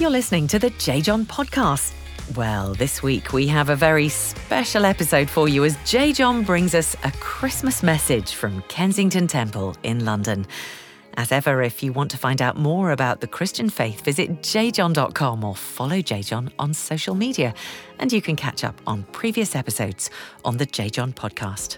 You're listening to the J. John podcast. Well, this week we have a very special episode for you as J. John brings us a Christmas message from Kensington Temple in London. As ever, if you want to find out more about the Christian faith, visit jjohn.com or follow J. John on social media. And you can catch up on previous episodes on the J. John podcast.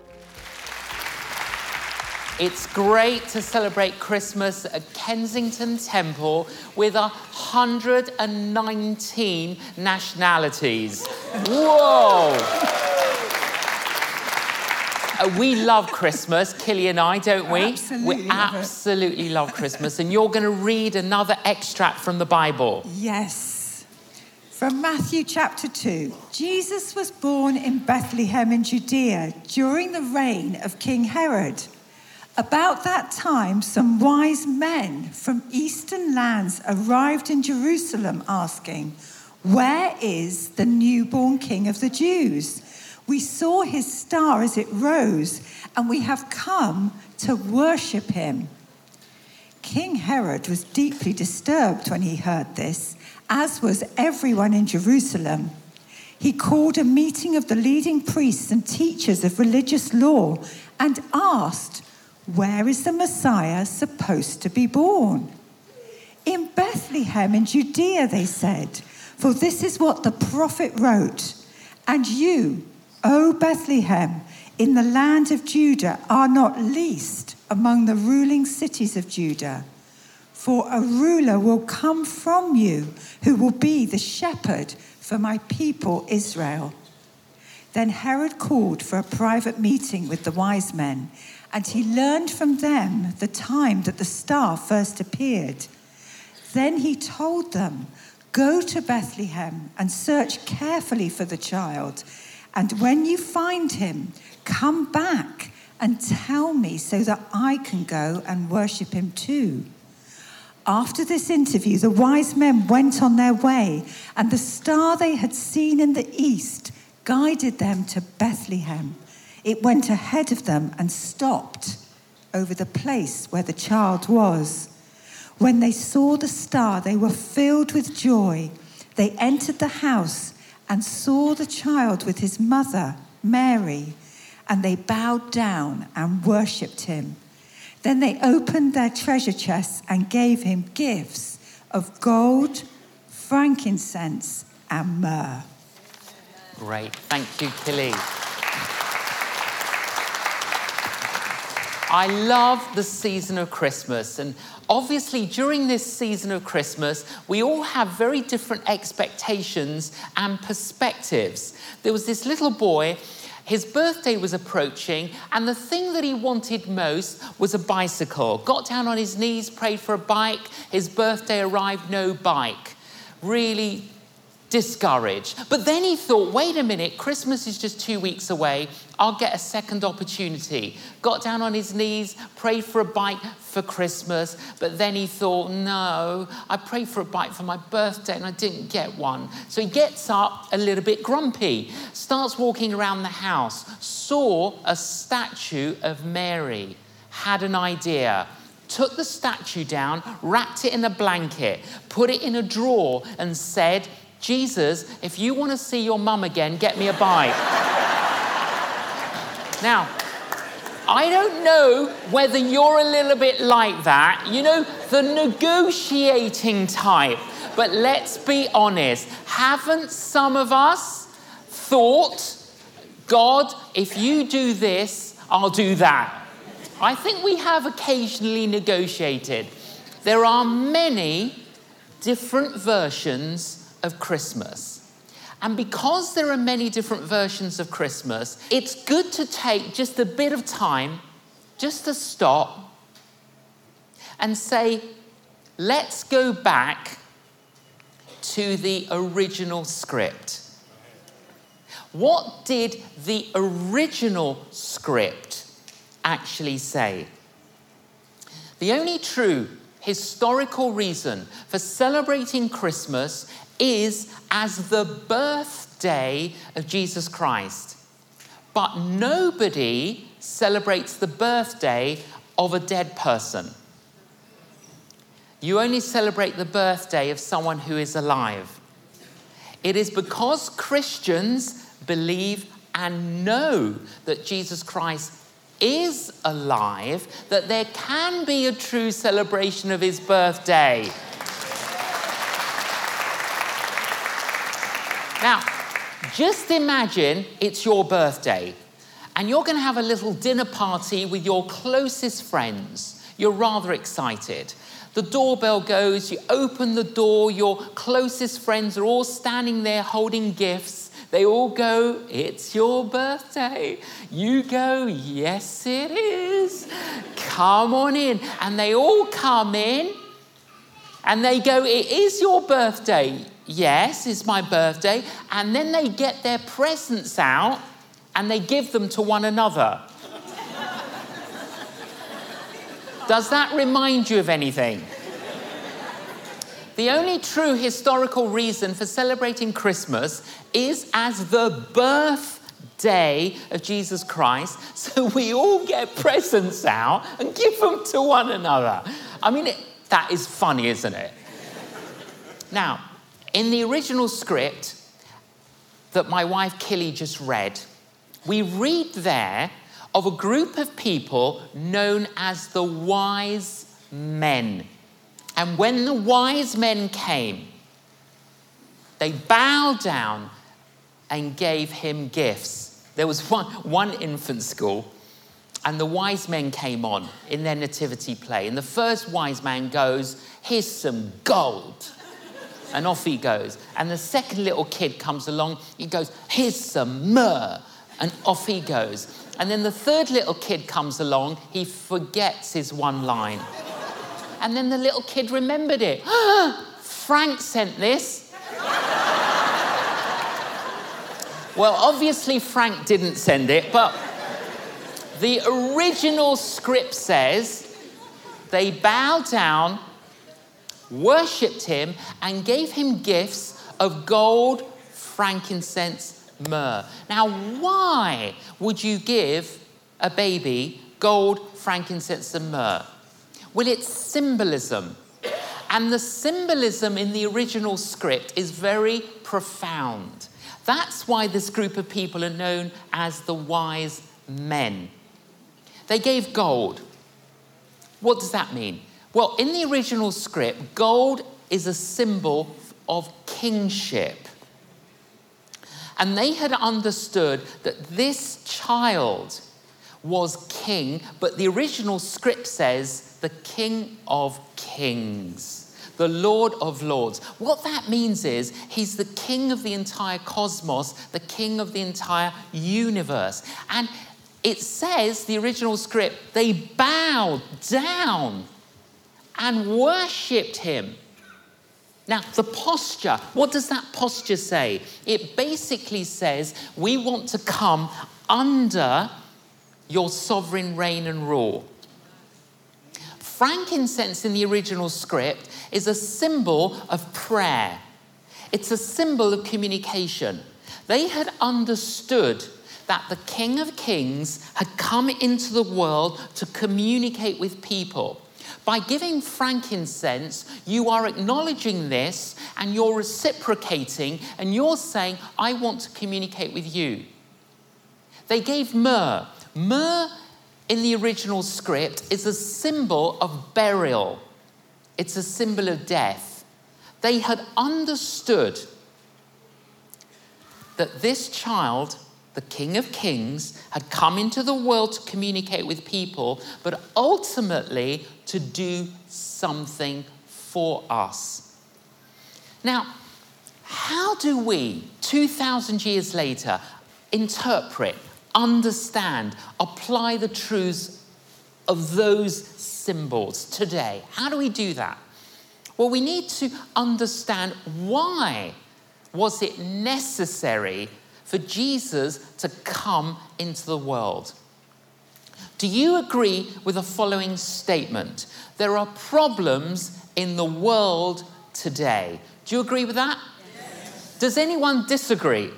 It's great to celebrate Christmas at Kensington Temple with 119 nationalities. Whoa! Uh, we love Christmas, Killy and I, don't we? Absolutely we love absolutely love Christmas. And you're going to read another extract from the Bible. Yes. From Matthew chapter 2. Jesus was born in Bethlehem in Judea during the reign of King Herod. About that time, some wise men from eastern lands arrived in Jerusalem asking, Where is the newborn king of the Jews? We saw his star as it rose, and we have come to worship him. King Herod was deeply disturbed when he heard this, as was everyone in Jerusalem. He called a meeting of the leading priests and teachers of religious law and asked, Where is the Messiah supposed to be born? In Bethlehem in Judea, they said, for this is what the prophet wrote. And you, O Bethlehem, in the land of Judah, are not least among the ruling cities of Judah. For a ruler will come from you who will be the shepherd for my people Israel. Then Herod called for a private meeting with the wise men, and he learned from them the time that the star first appeared. Then he told them, Go to Bethlehem and search carefully for the child, and when you find him, come back and tell me so that I can go and worship him too. After this interview, the wise men went on their way, and the star they had seen in the east guided them to Bethlehem. It went ahead of them and stopped over the place where the child was. When they saw the star, they were filled with joy. They entered the house and saw the child with his mother, Mary, and they bowed down and worshipped him. Then they opened their treasure chests and gave him gifts of gold, frankincense, and myrrh. Great. Thank you, Killy. I love the season of Christmas. And obviously, during this season of Christmas, we all have very different expectations and perspectives. There was this little boy, his birthday was approaching, and the thing that he wanted most was a bicycle. Got down on his knees, prayed for a bike. His birthday arrived, no bike. Really discouraged. But then he thought, wait a minute, Christmas is just two weeks away. I'll get a second opportunity. Got down on his knees, prayed for a bike for Christmas. But then he thought, no, I prayed for a bike for my birthday and I didn't get one. So he gets up a little bit grumpy, starts walking around the house, saw a statue of Mary, had an idea took the statue down, wrapped it in a blanket, put it in a drawer, and said, Jesus, if you want to see your mum again, get me a bike. now, I don't know whether you're a little bit like that, you know, the negotiating type. But let's be honest, haven't some of us thought, God, if you do this, I'll do that? I think we have occasionally negotiated. There are many different versions of Christmas. And because there are many different versions of Christmas, it's good to take just a bit of time, just to stop and say, let's go back to the original script. What did the original script actually say? The only true historical reason for celebrating Christmas is as the birthday of Jesus Christ. But nobody celebrates the birthday of a dead person. you only celebrate the birthday of someone who is alive. It is because Christians believe and know that Jesus Christ is alive that there can be a true celebration of his birthday. Now, just imagine it's your birthday and you're going to have a little dinner party with your closest friends. You're rather excited. The doorbell goes, you open the door, your closest friends are all standing there holding gifts. They all go, It's your birthday. You go, Yes, it is. Come on in. And they all come in and they go, It is your birthday. Yes, it's my birthday. And then they get their presents out and they give them to one another. Does that remind you of anything? The only true historical reason for celebrating Christmas is as the birthday of Jesus Christ, so we all get presents out and give them to one another. I mean, it, that is funny, isn't it? Now, in the original script that my wife Killy just read, we read there of a group of people known as the wise men. And when the wise men came, they bowed down and gave him gifts. There was one, one infant school, and the wise men came on in their nativity play. And the first wise man goes, Here's some gold. And off he goes. And the second little kid comes along, he goes, Here's some myrrh. And off he goes. And then the third little kid comes along, he forgets his one line. And then the little kid remembered it. Frank sent this. well, obviously, Frank didn't send it, but the original script says they bow down, worshipped him, and gave him gifts of gold, frankincense, myrrh. Now, why would you give a baby gold, frankincense, and myrrh? Well, it's symbolism. And the symbolism in the original script is very profound. That's why this group of people are known as the wise men. They gave gold. What does that mean? Well, in the original script, gold is a symbol of kingship. And they had understood that this child was king, but the original script says the king of kings, the Lord of lords. What that means is he's the king of the entire cosmos, the king of the entire universe. And it says, the original script, they bowed down and worshipped him. Now, the posture, what does that posture say? It basically says we want to come under your sovereign reign and rule. Frankincense in the original script is a symbol of prayer, it's a symbol of communication. They had understood that the King of Kings had come into the world to communicate with people. By giving frankincense, you are acknowledging this and you're reciprocating and you're saying, I want to communicate with you. They gave myrrh. Myrrh in the original script is a symbol of burial, it's a symbol of death. They had understood that this child, the King of Kings, had come into the world to communicate with people, but ultimately to do something for us. Now, how do we, 2,000 years later, interpret understand, apply the truths of those symbols today. How do we do that? Well, we need to understand why was it necessary for Jesus to come into the world? Do you agree with the following statement? There are problems in the world today. Do you agree with that? Yes. Does anyone disagree?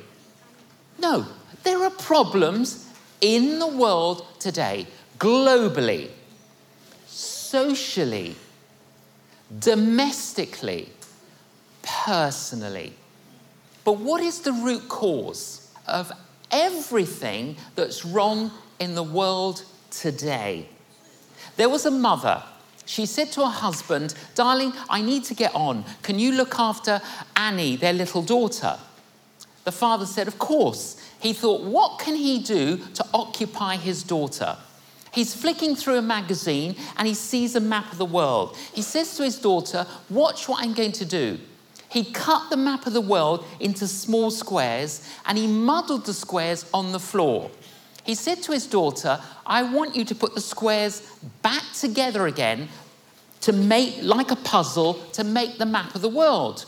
No, there are problems in the world today, globally, socially, domestically, personally. But what is the root cause of everything that's wrong in the world today? There was a mother. She said to her husband, Darling, I need to get on. Can you look after Annie, their little daughter? The father said, Of course. He thought, What can he do to occupy his daughter? He's flicking through a magazine and he sees a map of the world. He says to his daughter, Watch what I'm going to do. He cut the map of the world into small squares and he muddled the squares on the floor. He said to his daughter, I want you to put the squares back together again to make, like a puzzle, to make the map of the world.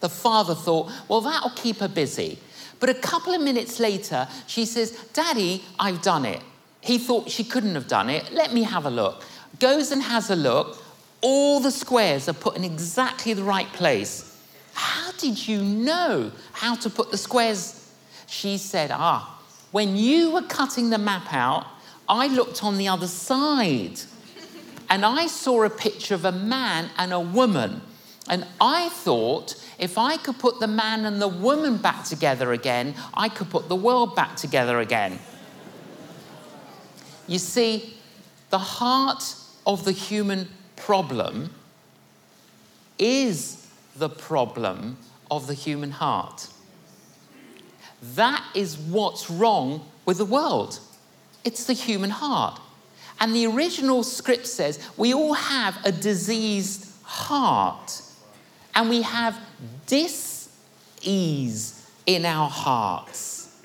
The father thought, well, that'll keep her busy. But a couple of minutes later, she says, Daddy, I've done it. He thought she couldn't have done it. Let me have a look. Goes and has a look. All the squares are put in exactly the right place. How did you know how to put the squares? She said, Ah, when you were cutting the map out, I looked on the other side and I saw a picture of a man and a woman. And I thought if I could put the man and the woman back together again, I could put the world back together again. You see, the heart of the human problem is the problem of the human heart. That is what's wrong with the world. It's the human heart. And the original script says we all have a diseased heart and we have dis-ease in our hearts.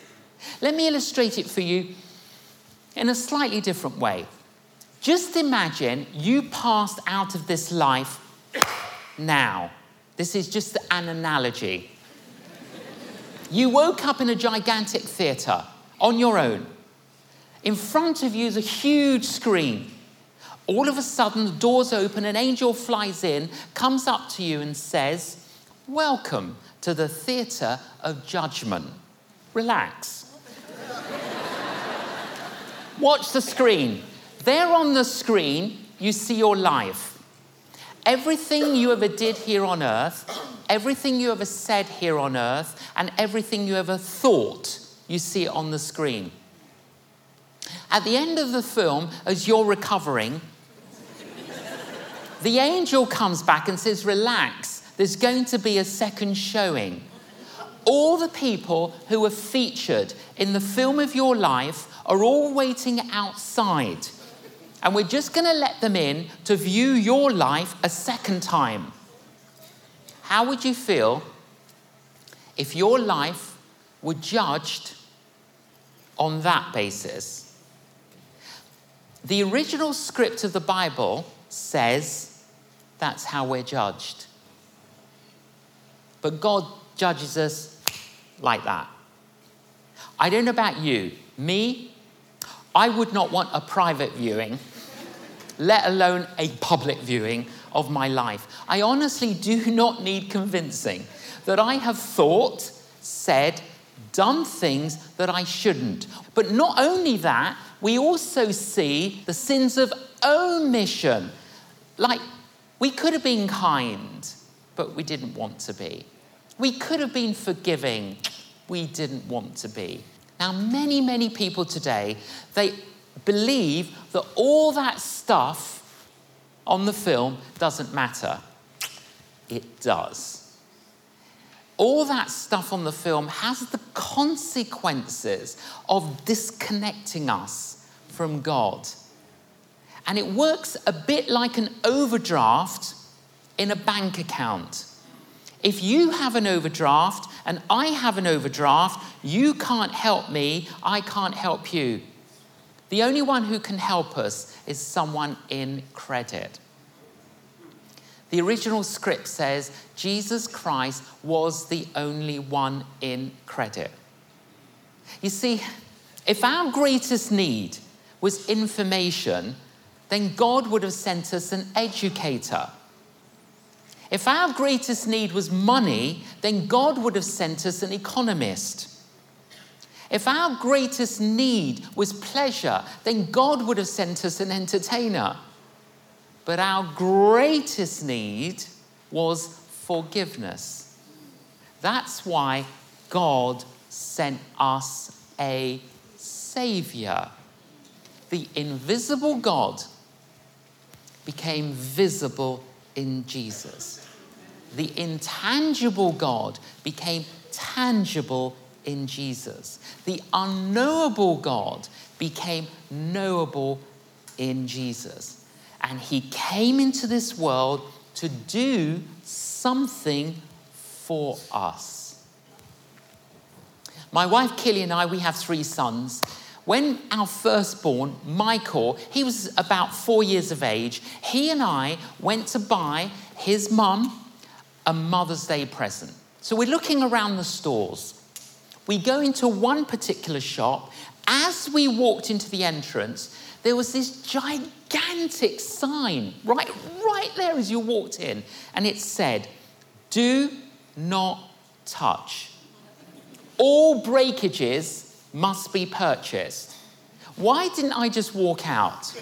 Let me illustrate it for you in a slightly different way. Just imagine you passed out of this life now. This is just an analogy. You woke up in a gigantic theatre on your own. In front of you is a huge screen. All of a sudden, the doors open, an angel flies in, comes up to you, and says, Welcome to the theatre of judgment. Relax. Watch the screen. There on the screen, you see your life. Everything you ever did here on earth, everything you ever said here on earth, and everything you ever thought, you see it on the screen. At the end of the film, as you're recovering, the angel comes back and says, Relax, there's going to be a second showing. All the people who were featured in the film of your life are all waiting outside. And we're just going to let them in to view your life a second time. How would you feel if your life were judged on that basis? The original script of the Bible says that's how we're judged. But God judges us like that. I don't know about you. Me, I would not want a private viewing, let alone a public viewing of my life. I honestly do not need convincing that I have thought, said, done things that I shouldn't. But not only that, we also see the sins of omission. Like, we could have been kind, but we didn't want to be. We could have been forgiving, we didn't want to be. Now, many, many people today, they believe that all that stuff on the film doesn't matter. It does. All that stuff on the film has the consequences of disconnecting us from God. And it works a bit like an overdraft in a bank account. If you have an overdraft and I have an overdraft, you can't help me, I can't help you. The only one who can help us is someone in credit. The original script says Jesus Christ was the only one in credit. You see, if our greatest need was information, then God would have sent us an educator. If our greatest need was money, then God would have sent us an economist. If our greatest need was pleasure, then God would have sent us an entertainer. But our greatest need was forgiveness. That's why God sent us a Savior. The invisible God became visible in Jesus. The intangible God became tangible in Jesus. The unknowable God became knowable in Jesus. And he came into this world to do something for us. My wife Killy and I, we have three sons. When our firstborn, Michael, he was about four years of age, he and I went to buy his mum a Mother's Day present. So we're looking around the stores. We go into one particular shop. As we walked into the entrance, there was this gigantic sign right, right there as you walked in. And it said, Do not touch. All breakages must be purchased. Why didn't I just walk out?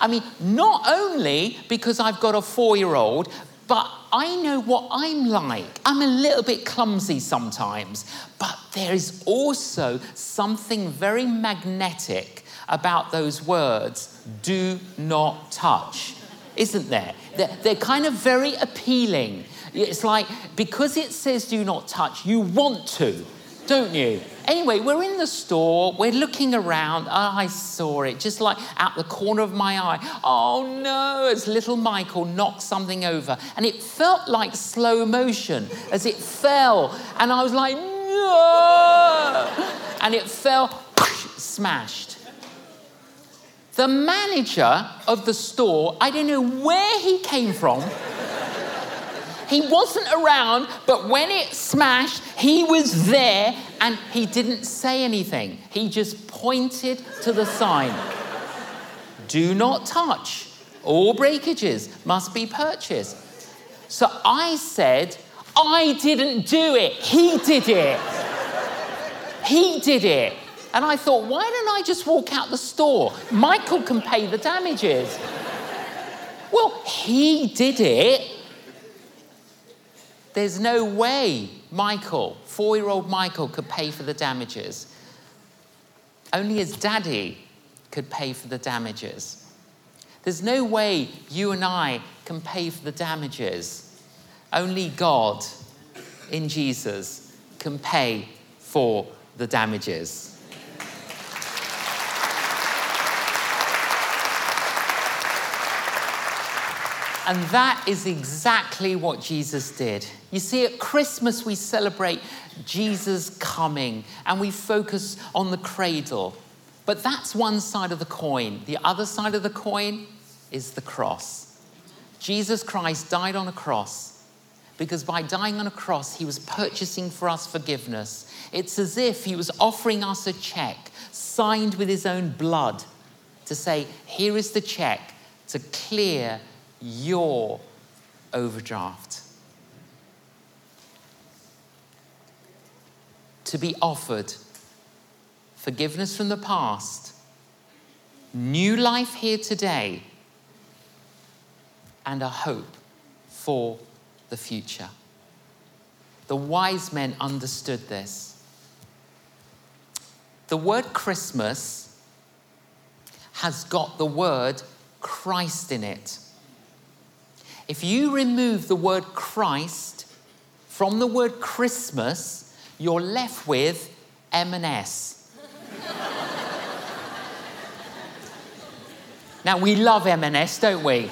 I mean, not only because I've got a four year old, but I know what I'm like. I'm a little bit clumsy sometimes, but there is also something very magnetic about those words do not touch, isn't there? They're, they're kind of very appealing. It's like because it says do not touch, you want to don't you? Anyway, we're in the store, we're looking around. Oh, I saw it just like out the corner of my eye. Oh no, as little Michael knocked something over. And it felt like slow motion as it fell. And I was like, no! And it fell, smashed. The manager of the store, I don't know where he came from. He wasn't around, but when it smashed, he was there and he didn't say anything. He just pointed to the sign Do not touch. All breakages must be purchased. So I said, I didn't do it. He did it. He did it. And I thought, why don't I just walk out the store? Michael can pay the damages. Well, he did it. There's no way Michael, four year old Michael, could pay for the damages. Only his daddy could pay for the damages. There's no way you and I can pay for the damages. Only God in Jesus can pay for the damages. And that is exactly what Jesus did. You see, at Christmas, we celebrate Jesus coming and we focus on the cradle. But that's one side of the coin. The other side of the coin is the cross. Jesus Christ died on a cross because by dying on a cross, he was purchasing for us forgiveness. It's as if he was offering us a check signed with his own blood to say, Here is the check to clear your overdraft. To be offered forgiveness from the past, new life here today, and a hope for the future. The wise men understood this. The word Christmas has got the word Christ in it. If you remove the word Christ from the word Christmas, you're left with M&S. now we love M&S, don't we?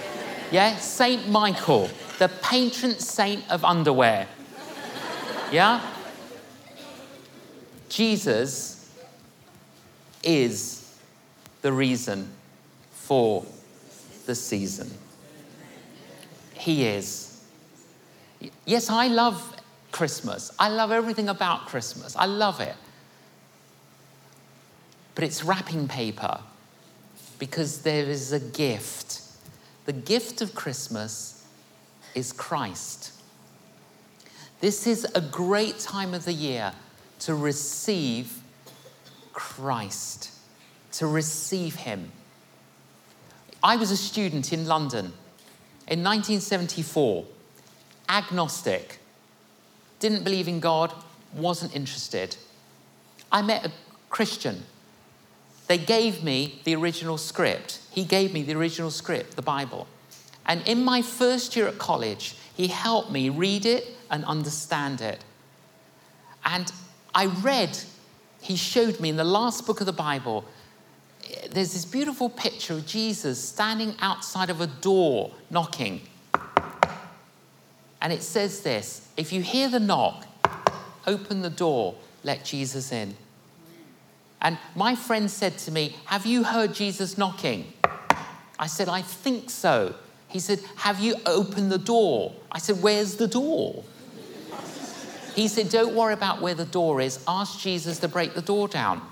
Yeah, Saint Michael, the patron saint of underwear. Yeah? Jesus is the reason for the season. He is. Yes, I love Christmas. I love everything about Christmas. I love it. But it's wrapping paper because there is a gift. The gift of Christmas is Christ. This is a great time of the year to receive Christ, to receive Him. I was a student in London in 1974, agnostic, didn't believe in God, wasn't interested. I met a Christian. They gave me the original script. He gave me the original script, the Bible. And in my first year at college, he helped me read it and understand it. And I read, he showed me in the last book of the Bible, there's this beautiful picture of Jesus standing outside of a door knocking. And it says this if you hear the knock, open the door, let Jesus in. And my friend said to me, Have you heard Jesus knocking? I said, I think so. He said, Have you opened the door? I said, Where's the door? He said, Don't worry about where the door is. Ask Jesus to break the door down.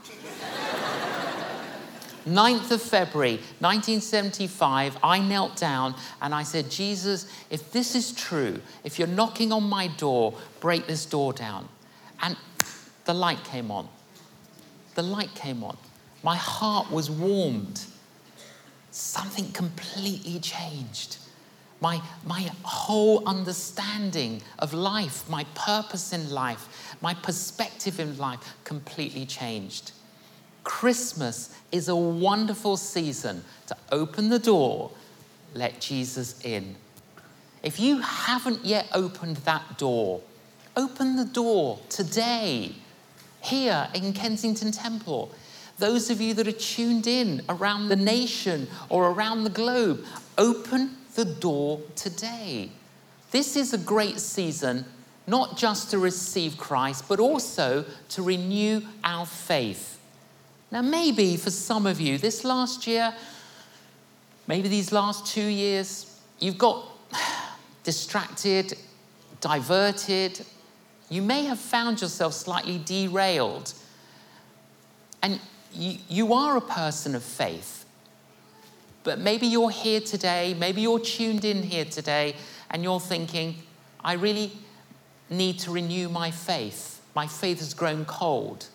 9th of February 1975, I knelt down and I said, Jesus, if this is true, if you're knocking on my door, break this door down. And the light came on. The light came on. My heart was warmed. Something completely changed. My, my whole understanding of life, my purpose in life, my perspective in life completely changed. Christmas is a wonderful season to open the door, let Jesus in. If you haven't yet opened that door, open the door today, here in Kensington Temple. Those of you that are tuned in around the nation or around the globe, open the door today. This is a great season, not just to receive Christ, but also to renew our faith. Now, maybe for some of you, this last year, maybe these last two years, you've got distracted, diverted. You may have found yourself slightly derailed. And you, you are a person of faith. But maybe you're here today, maybe you're tuned in here today, and you're thinking, I really need to renew my faith. My faith has grown cold.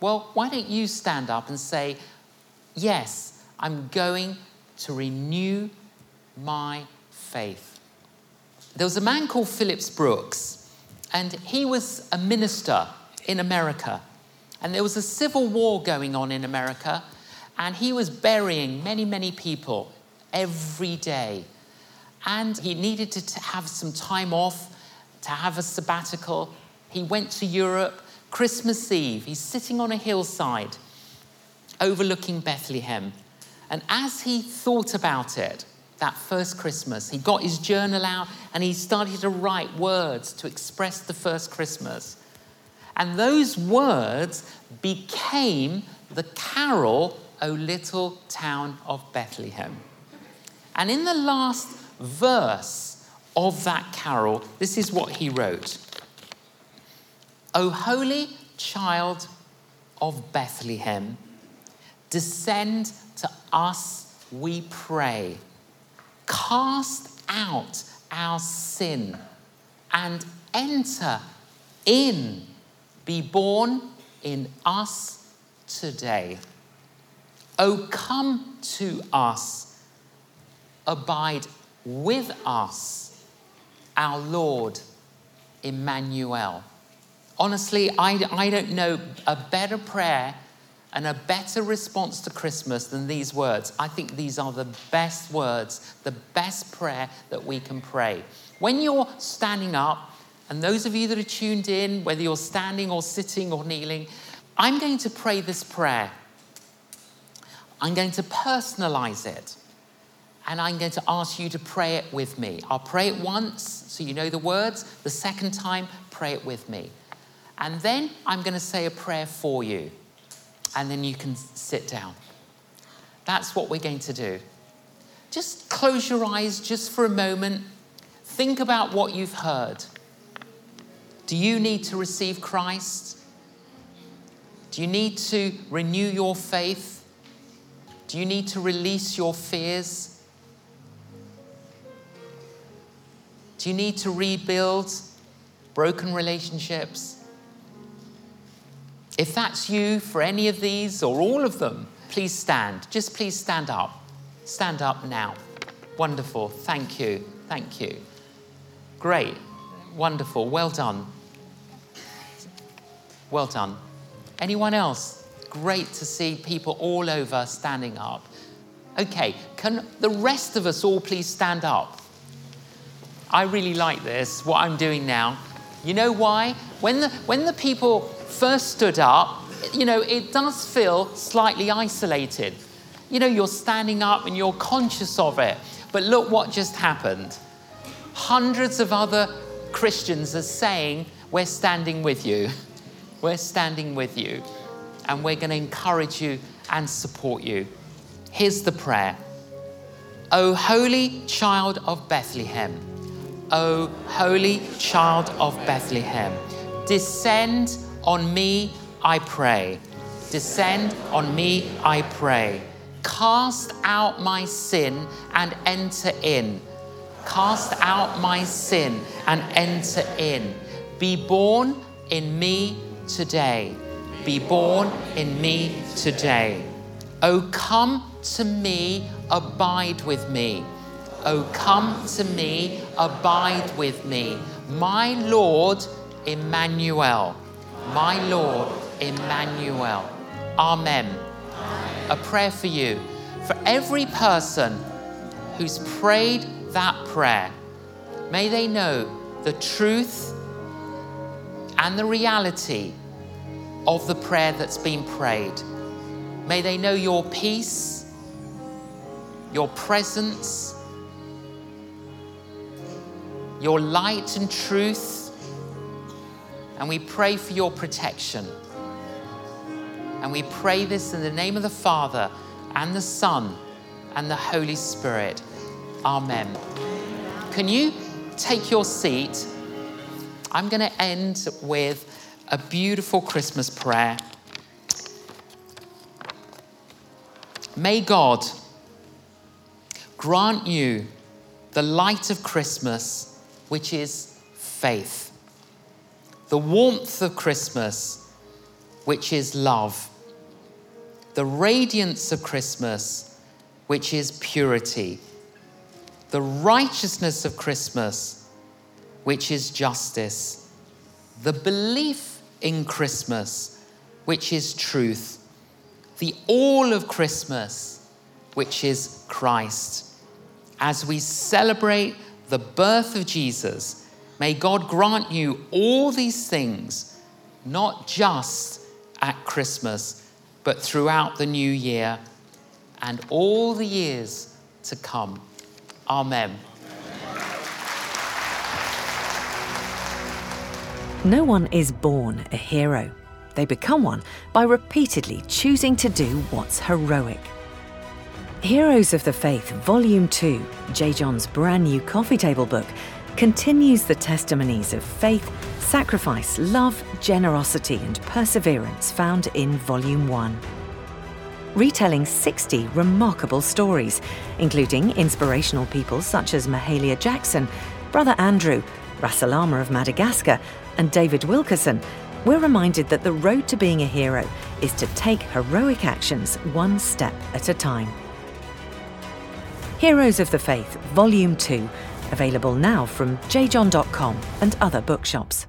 Well, why don't you stand up and say, Yes, I'm going to renew my faith. There was a man called Phillips Brooks, and he was a minister in America. And there was a civil war going on in America, and he was burying many, many people every day. And he needed to have some time off, to have a sabbatical. He went to Europe Christmas Eve, he's sitting on a hillside overlooking Bethlehem. And as he thought about it, that first Christmas, he got his journal out and he started to write words to express the first Christmas. And those words became the carol, O Little Town of Bethlehem. And in the last verse of that carol, this is what he wrote O holy child of Bethlehem, descend to us, we pray. Cast out our sin and enter in. Be born in us today. Oh, come to us, abide with us, our Lord Emmanuel. Honestly, I, I don't know a better prayer and a better response to Christmas than these words. I think these are the best words, the best prayer that we can pray. When you're standing up, and those of you that are tuned in, whether you're standing or sitting or kneeling, I'm going to pray this prayer. I'm going to personalize it. And I'm going to ask you to pray it with me. I'll pray it once so you know the words. The second time, pray it with me. And then I'm going to say a prayer for you. And then you can sit down. That's what we're going to do. Just close your eyes just for a moment. Think about what you've heard. Do you need to receive Christ? Do you need to renew your faith? Do you need to release your fears? Do you need to rebuild broken relationships? If that's you for any of these or all of them, please stand. Just please stand up. stand up now. Wonderful. Thank you. Thank you. Great. Wonderful. Well done. Well done. Anyone else? Great to see people all over standing up. Okay, can the rest of us all please stand up? I really like this, what I'm doing now. You know why? When the, when the people first stood up, you know, it does feel slightly isolated. You know, you're standing up and you're conscious of it. But look what just happened. Hundreds of other Christians are saying, We're standing with you. We're standing with you. And we're going to encourage you and support you. Here's the prayer O holy child of Bethlehem, O holy child of Bethlehem, descend on me, I pray. Descend on me, I pray. Cast out my sin and enter in. Cast out my sin and enter in. Be born in me today. Be born in me today. Oh, come to me, abide with me. Oh, come to me, abide with me. My Lord, Emmanuel. My Lord, Emmanuel. Amen. A prayer for you. For every person who's prayed that prayer, may they know the truth and the reality of the prayer that's been prayed. May they know your peace, your presence, your light and truth. And we pray for your protection. And we pray this in the name of the Father and the Son and the Holy Spirit. Amen. Can you take your seat? I'm going to end with a beautiful Christmas prayer. May God grant you the light of Christmas, which is faith, the warmth of Christmas, which is love, the radiance of Christmas, which is purity, the righteousness of Christmas, which is justice, the belief in Christmas, which is truth. The all of Christmas, which is Christ. As we celebrate the birth of Jesus, may God grant you all these things, not just at Christmas, but throughout the new year and all the years to come. Amen. No one is born a hero. They become one by repeatedly choosing to do what's heroic. Heroes of the Faith, Volume 2, J. John's brand new coffee table book, continues the testimonies of faith, sacrifice, love, generosity, and perseverance found in Volume 1. Retelling 60 remarkable stories, including inspirational people such as Mahalia Jackson, Brother Andrew, Rasalama of Madagascar, and David Wilkerson, we're reminded that the road to being a hero is to take heroic actions one step at a time. Heroes of the Faith, Volume 2, available now from jjohn.com and other bookshops.